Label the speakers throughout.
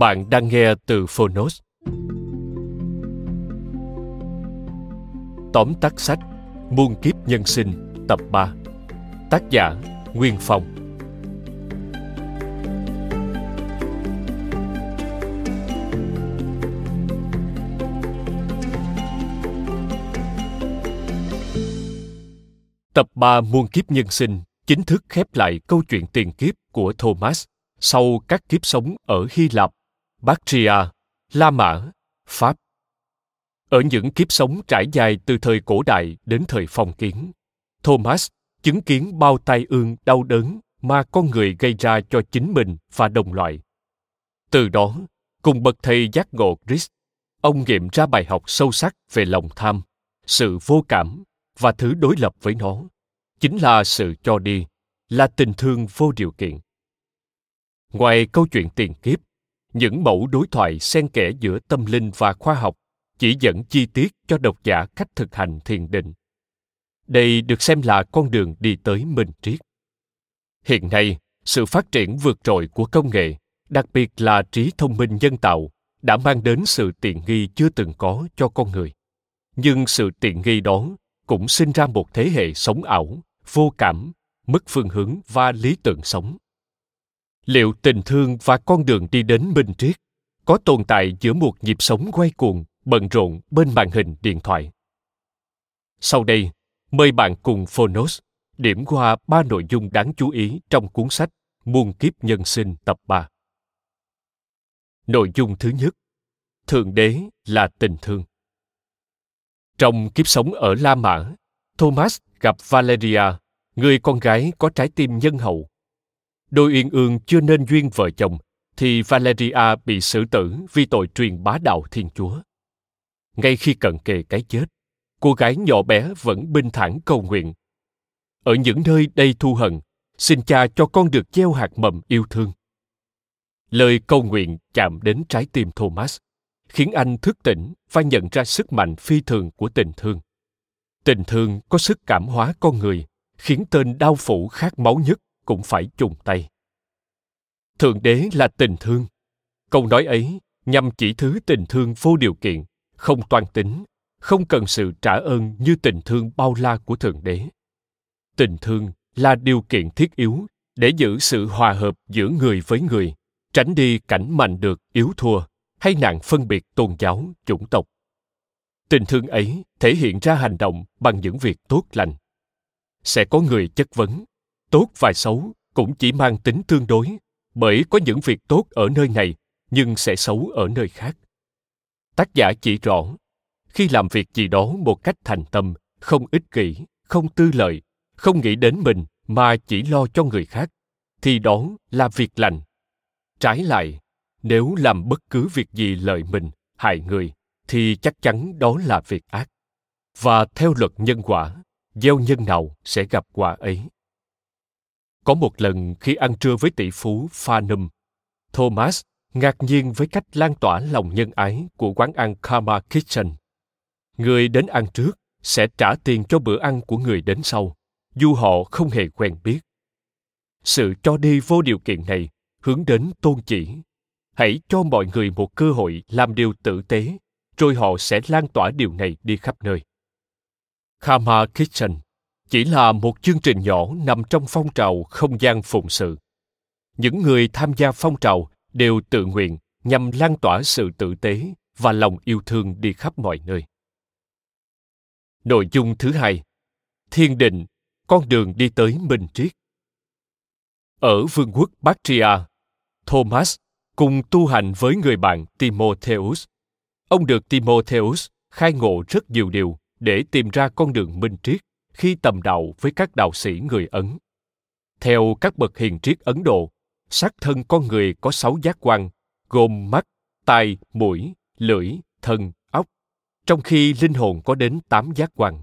Speaker 1: Bạn đang nghe từ Phonos. Tóm tắt sách Muôn kiếp nhân sinh, tập 3 Tác giả Nguyên Phong. Tập 3 Muôn kiếp nhân sinh chính thức khép lại câu chuyện tiền kiếp của Thomas sau các kiếp sống ở Hy Lạp. Bactria, La Mã, Pháp. Ở những kiếp sống trải dài từ thời cổ đại đến thời phong kiến, Thomas chứng kiến bao tai ương đau đớn mà con người gây ra cho chính mình và đồng loại. Từ đó, cùng bậc thầy giác ngộ Christ, ông nghiệm ra bài học sâu sắc về lòng tham, sự vô cảm và thứ đối lập với nó, chính là sự cho đi, là tình thương vô điều kiện. Ngoài câu chuyện tiền kiếp, những mẫu đối thoại xen kẽ giữa tâm linh và khoa học chỉ dẫn chi tiết cho độc giả cách thực hành thiền định. Đây được xem là con đường đi tới minh triết. Hiện nay, sự phát triển vượt trội của công nghệ, đặc biệt là trí thông minh nhân tạo, đã mang đến sự tiện nghi chưa từng có cho con người. Nhưng sự tiện nghi đó cũng sinh ra một thế hệ sống ảo, vô cảm, mất phương hướng và lý tưởng sống liệu tình thương và con đường đi đến minh triết có tồn tại giữa một nhịp sống quay cuồng bận rộn bên màn hình điện thoại sau đây mời bạn cùng phonos điểm qua ba nội dung đáng chú ý trong cuốn sách muôn kiếp nhân sinh tập 3. Nội dung thứ nhất, Thượng đế là tình thương. Trong kiếp sống ở La Mã, Thomas gặp Valeria, người con gái có trái tim nhân hậu đôi uyên ương chưa nên duyên vợ chồng thì Valeria bị xử tử vì tội truyền bá đạo Thiên Chúa. Ngay khi cận kề cái chết, cô gái nhỏ bé vẫn bình thản cầu nguyện. Ở những nơi đầy thu hận, xin cha cho con được gieo hạt mầm yêu thương. Lời cầu nguyện chạm đến trái tim Thomas, khiến anh thức tỉnh và nhận ra sức mạnh phi thường của tình thương. Tình thương có sức cảm hóa con người, khiến tên đau phủ khát máu nhất cũng phải chung tay. Thượng đế là tình thương. Câu nói ấy nhằm chỉ thứ tình thương vô điều kiện, không toan tính, không cần sự trả ơn như tình thương bao la của thượng đế. Tình thương là điều kiện thiết yếu để giữ sự hòa hợp giữa người với người, tránh đi cảnh mạnh được yếu thua hay nạn phân biệt tôn giáo, chủng tộc. Tình thương ấy thể hiện ra hành động bằng những việc tốt lành. Sẽ có người chất vấn tốt và xấu cũng chỉ mang tính tương đối, bởi có những việc tốt ở nơi này, nhưng sẽ xấu ở nơi khác. Tác giả chỉ rõ, khi làm việc gì đó một cách thành tâm, không ích kỷ, không tư lợi, không nghĩ đến mình mà chỉ lo cho người khác, thì đó là việc lành. Trái lại, nếu làm bất cứ việc gì lợi mình, hại người, thì chắc chắn đó là việc ác. Và theo luật nhân quả, gieo nhân nào sẽ gặp quả ấy có một lần khi ăn trưa với tỷ phú Farnham, Thomas ngạc nhiên với cách lan tỏa lòng nhân ái của quán ăn Karma Kitchen. Người đến ăn trước sẽ trả tiền cho bữa ăn của người đến sau, dù họ không hề quen biết. Sự cho đi vô điều kiện này hướng đến tôn chỉ. Hãy cho mọi người một cơ hội làm điều tử tế, rồi họ sẽ lan tỏa điều này đi khắp nơi. Karma Kitchen chỉ là một chương trình nhỏ nằm trong phong trào không gian phụng sự. Những người tham gia phong trào đều tự nguyện nhằm lan tỏa sự tử tế và lòng yêu thương đi khắp mọi nơi. Nội dung thứ hai, thiên định, con đường đi tới minh triết. Ở vương quốc Bactria, Thomas cùng tu hành với người bạn Timotheus. Ông được Timotheus khai ngộ rất nhiều điều để tìm ra con đường minh triết khi tầm đạo với các đạo sĩ người Ấn. Theo các bậc hiền triết Ấn Độ, xác thân con người có sáu giác quan, gồm mắt, tai, mũi, lưỡi, thân, óc, trong khi linh hồn có đến tám giác quan.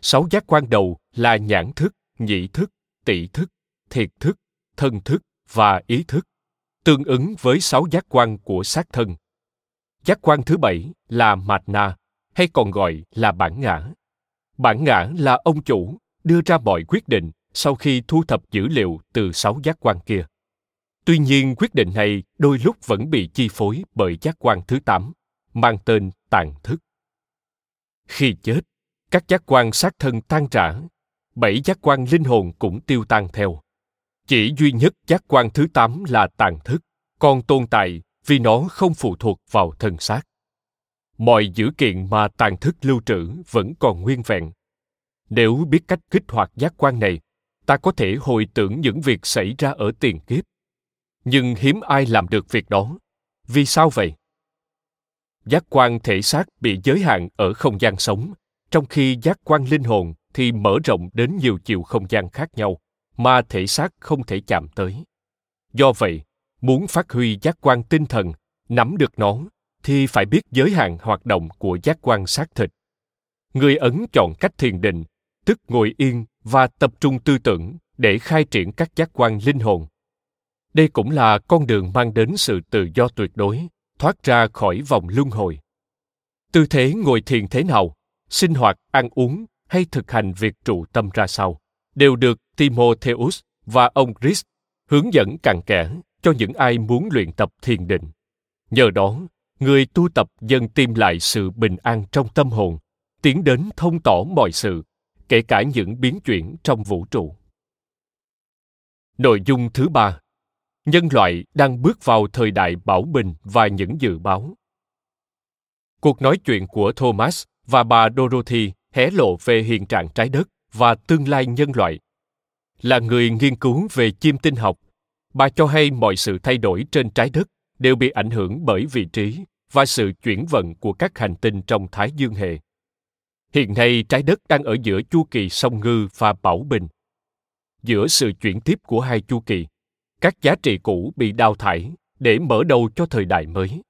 Speaker 1: Sáu giác quan đầu là nhãn thức, nhị thức, tỷ thức, thiệt thức, thân thức và ý thức, tương ứng với sáu giác quan của xác thân. Giác quan thứ bảy là mạt na, hay còn gọi là bản ngã. Bản ngã là ông chủ đưa ra mọi quyết định sau khi thu thập dữ liệu từ sáu giác quan kia. Tuy nhiên, quyết định này đôi lúc vẫn bị chi phối bởi giác quan thứ tám, mang tên tàn thức. Khi chết, các giác quan xác thân tan rã, bảy giác quan linh hồn cũng tiêu tan theo. Chỉ duy nhất giác quan thứ tám là tàn thức, còn tồn tại vì nó không phụ thuộc vào thân xác. Mọi dữ kiện mà tàn thức lưu trữ vẫn còn nguyên vẹn. Nếu biết cách kích hoạt giác quan này, ta có thể hồi tưởng những việc xảy ra ở tiền kiếp. Nhưng hiếm ai làm được việc đó. Vì sao vậy? Giác quan thể xác bị giới hạn ở không gian sống, trong khi giác quan linh hồn thì mở rộng đến nhiều chiều không gian khác nhau mà thể xác không thể chạm tới. Do vậy, muốn phát huy giác quan tinh thần, nắm được nó thì phải biết giới hạn hoạt động của giác quan xác thịt. Người Ấn chọn cách thiền định, tức ngồi yên và tập trung tư tưởng để khai triển các giác quan linh hồn. Đây cũng là con đường mang đến sự tự do tuyệt đối, thoát ra khỏi vòng luân hồi. Tư thế ngồi thiền thế nào, sinh hoạt, ăn uống hay thực hành việc trụ tâm ra sao, đều được Timotheus và ông Chris hướng dẫn cặn kẽ cho những ai muốn luyện tập thiền định. Nhờ đó, người tu tập dần tìm lại sự bình an trong tâm hồn, tiến đến thông tỏ mọi sự, kể cả những biến chuyển trong vũ trụ. Nội dung thứ ba Nhân loại đang bước vào thời đại bảo bình và những dự báo. Cuộc nói chuyện của Thomas và bà Dorothy hé lộ về hiện trạng trái đất và tương lai nhân loại. Là người nghiên cứu về chiêm tinh học, bà cho hay mọi sự thay đổi trên trái đất đều bị ảnh hưởng bởi vị trí và sự chuyển vận của các hành tinh trong Thái Dương hệ. Hiện nay trái đất đang ở giữa chu kỳ sông ngư và bảo bình. Giữa sự chuyển tiếp của hai chu kỳ, các giá trị cũ bị đào thải để mở đầu cho thời đại mới.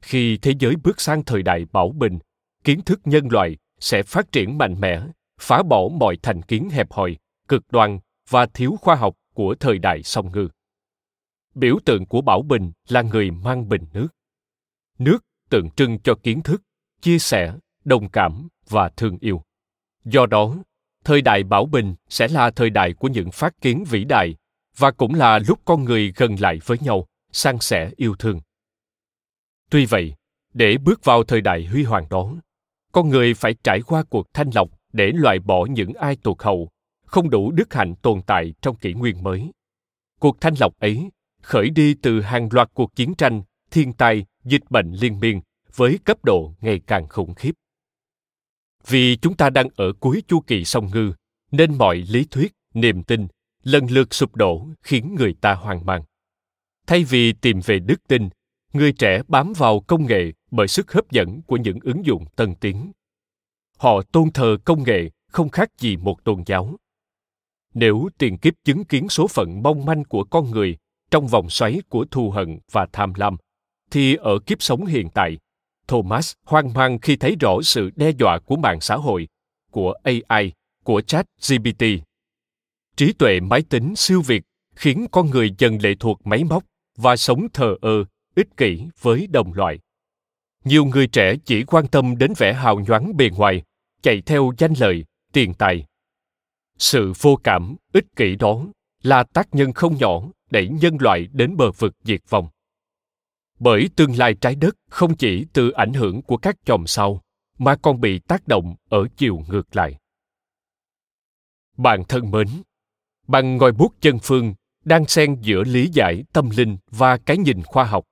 Speaker 1: Khi thế giới bước sang thời đại bảo bình, kiến thức nhân loại sẽ phát triển mạnh mẽ, phá bỏ mọi thành kiến hẹp hòi, cực đoan và thiếu khoa học của thời đại song ngư. Biểu tượng của Bảo Bình là người mang bình nước. Nước tượng trưng cho kiến thức, chia sẻ, đồng cảm và thương yêu. Do đó, thời đại Bảo Bình sẽ là thời đại của những phát kiến vĩ đại và cũng là lúc con người gần lại với nhau, san sẻ yêu thương. Tuy vậy, để bước vào thời đại huy hoàng đó, con người phải trải qua cuộc thanh lọc để loại bỏ những ai tụt hậu, không đủ đức hạnh tồn tại trong kỷ nguyên mới. Cuộc thanh lọc ấy khởi đi từ hàng loạt cuộc chiến tranh, thiên tai, dịch bệnh liên miên với cấp độ ngày càng khủng khiếp. Vì chúng ta đang ở cuối chu kỳ song ngư, nên mọi lý thuyết, niềm tin lần lượt sụp đổ khiến người ta hoang mang. Thay vì tìm về đức tin, người trẻ bám vào công nghệ bởi sức hấp dẫn của những ứng dụng tân tiến. Họ tôn thờ công nghệ không khác gì một tôn giáo. Nếu tiền kiếp chứng kiến số phận mong manh của con người trong vòng xoáy của thù hận và tham lam, thì ở kiếp sống hiện tại, Thomas hoang mang khi thấy rõ sự đe dọa của mạng xã hội, của AI, của chat GPT. Trí tuệ máy tính siêu việt khiến con người dần lệ thuộc máy móc và sống thờ ơ, ích kỷ với đồng loại. Nhiều người trẻ chỉ quan tâm đến vẻ hào nhoáng bề ngoài, chạy theo danh lợi, tiền tài. Sự vô cảm, ích kỷ đó là tác nhân không nhỏ đẩy nhân loại đến bờ vực diệt vong. bởi tương lai trái đất không chỉ từ ảnh hưởng của các chòm sao mà còn bị tác động ở chiều ngược lại bạn thân mến, bằng ngòi bút chân phương đang xen giữa lý giải tâm linh và cái nhìn khoa học,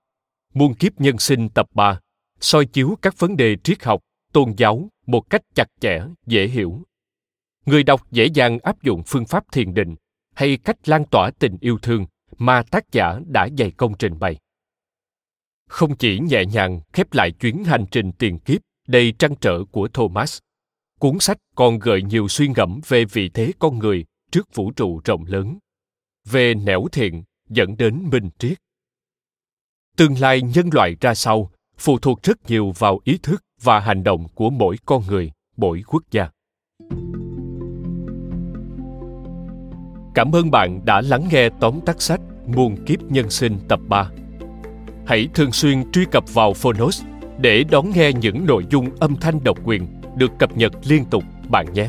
Speaker 1: muôn kiếp nhân sinh tập 3 soi chiếu các vấn đề triết học, tôn giáo một cách chặt chẽ, dễ hiểu người đọc dễ dàng áp dụng phương pháp thiền định hay cách lan tỏa tình yêu thương mà tác giả đã dày công trình bày không chỉ nhẹ nhàng khép lại chuyến hành trình tiền kiếp đầy trăn trở của Thomas, cuốn sách còn gợi nhiều suy ngẫm về vị thế con người trước vũ trụ rộng lớn, về nẻo thiện dẫn đến minh triết. Tương lai nhân loại ra sao phụ thuộc rất nhiều vào ý thức và hành động của mỗi con người, mỗi quốc gia. Cảm ơn bạn đã lắng nghe tóm tắt sách Muôn kiếp nhân sinh tập 3 hãy thường xuyên truy cập vào Phonos để đón nghe những nội dung âm thanh độc quyền được cập nhật liên tục bạn nhé.